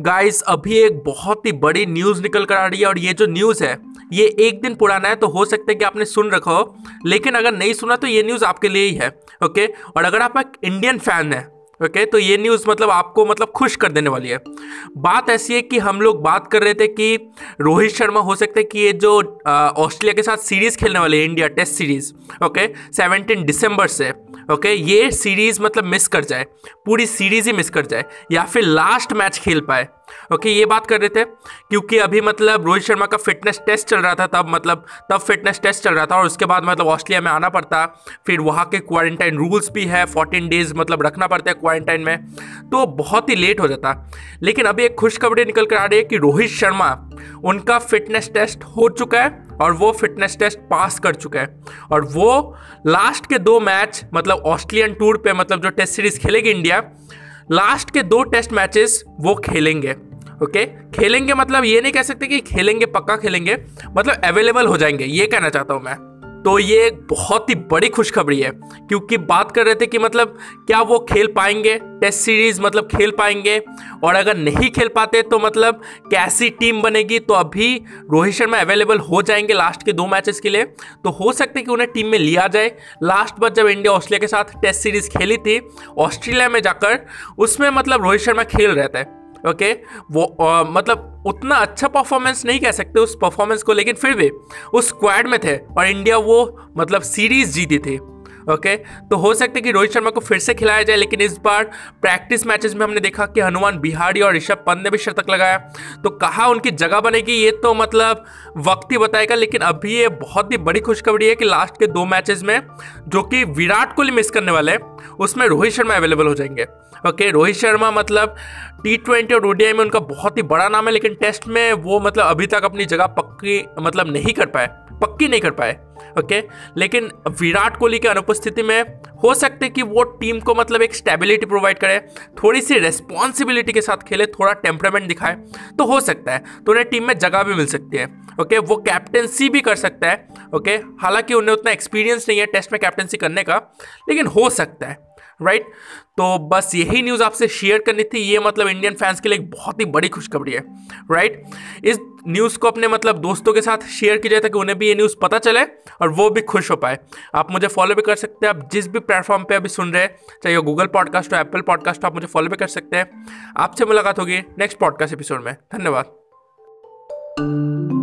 Guys अभी एक बहुत ही बड़ी न्यूज़ निकल कर आ रही है और ये जो न्यूज़ है, ये एक दिन पुराना है तो हो सकता है कि आपने सुन रखा हो। लेकिन अगर नहीं सुना तो ये न्यूज़ आपके लिए ही है ओके और अगर आप एक इंडियन फ़ैन है ओके तो ये न्यूज़ मतलब आपको मतलब खुश कर देने वाली है। बात ऐसी है कि हम लोग बात कर रहे थे कि रोहित शर्मा, हो सकता है कि ये जो ऑस्ट्रेलिया के साथ सीरीज़ खेलने वाले हैं India test series okay seventeen दिसंबर से। ओके? ये सीरीज़ मतलब मिस कर जाए, पूरी सीरीज़ ही मिस कर जाए, या फिर लास्ट मैच खेल पाए। ओके ये बात कर रहे थे, क्योंकि अभी मतलब रोहित शर्मा का फिटनेस टेस्ट चल रहा था, तब मतलब तब फिटनेस टेस्ट चल रहा था और उसके बाद मतलब ऑस्ट्रेलिया में आना पड़ता। फिर वहाँ के क्वारंटाइन रूल्स भी है फोर्टीन डेज़ मतलब रखना पड़ता है क्वारंटाइन में तो बहुत ही लेट हो जाता। लेकिन अभी एक खुशखबरी निकल कर आ रही है कि रोहित शर्मा, उनका फिटनेस टेस्ट हो चुका है और वो फिटनेस टेस्ट पास कर चुका है। और वो लास्ट के दो मैच मतलब ऑस्ट्रेलियन टूर पे मतलब जो टेस्ट सीरीज़ खेलेगी इंडिया लास्ट के दो टेस्ट मैचेस वो खेलेंगे ओके खेलेंगे मतलब ये नहीं कह सकते कि खेलेंगे, पक्का खेलेंगे मतलब अवेलेबल हो जाएँगे, ये कहना चाहता हूँ मैं। तो ये एक बहुत ही बड़ी खुशखबरी है, क्योंकि बात कर रहे थे कि मतलब क्या वो खेल पाएँगे, टेस्ट सीरीज़ मतलब खेल पाएँगे, और अगर नहीं खेल पाते तो मतलब कैसी टीम बनेगी तो अभी रोहित शर्मा अवेलेबल हो जाएँगे लास्ट के दो मैचेस के लिए। तो हो सकता है कि उन्हें टीम में लिया जाए। लास्ट बार जब इंडिया ऑस्ट्रेलिया के साथ टेस्ट सीरीज़ खेली थी ऑस्ट्रेलिया में जाकर, उसमें मतलब रोहित शर्मा खेल रहे थे ओके? वो आ, मतलब उतना अच्छा परफॉर्मेंस नहीं कह सकते उस परफॉर्मेंस को लेकिन फिर भी उस स्क्वाड में थे और इंडिया वो मतलब सीरीज़ जीती थी। ओके तो हो सकता है कि रोहित शर्मा को फिर से खिलाया जाए, लेकिन इस बार प्रैक्टिस मैचेस में हमने देखा कि हनुमान बिहारी और ऋषभ पंत ने भी शतक लगाया। तो कहाँ उनकी जगह बनेगी, ये तो मतलब वक्त ही बताएगा, लेकिन अभी ये बहुत ही बड़ी खुशखबरी है कि लास्ट के दो मैचेस में, जो कि विराट कोहली मिस करने वाले हैं, उसमें रोहित शर्मा अवेलेबल हो जाएँगे। ओके रोहित शर्मा मतलब टी ट्वेंटी और ओडीआई में उनका बहुत ही बड़ा नाम है, लेकिन टेस्ट में वो मतलब अभी तक अपनी जगह पक्की मतलब नहीं कर पाए। पक्की नहीं कर पाए ओके लेकिन विराट कोहली के अनुपस्थिति में हो सकते कि वो टीम को मतलब एक स्टेबिलिटी प्रोवाइड करे थोड़ी सी रेस्पॉन्सिबिलिटी के साथ खेले, थोड़ा टेम्परामेंट दिखाए तो हो सकता है तो उन्हें टीम में जगह भी मिल सकती है ओके वो कैप्टनसी भी कर सकता है ओके हालाँकि उन्हें उतना एक्सपीरियंस नहीं है टेस्ट में कैप्टनसी करने का, लेकिन हो सकता है। राइट तो बस यही न्यूज़ आपसे शेयर करनी थी। ये मतलब इंडियन फैंस के लिए एक बहुत ही बड़ी खुशखबरी है। राइट इस न्यूज़ को अपने मतलब दोस्तों के साथ शेयर कीजिए ताकि उन्हें भी ये न्यूज़ पता चले और वो भी खुश हो पाए। आप मुझे फॉलो भी कर सकते हैं। आप जिस भी प्लेटफॉर्म पे अभी सुन रहे हैं, चाहे गूगल पॉडकास्ट हो एप्पल पॉडकास्ट हो, आप मुझे फॉलो भी कर सकते हैं। आपसे मुलाकात होगी नेक्स्ट पॉडकास्ट एपिसोड में। धन्यवाद।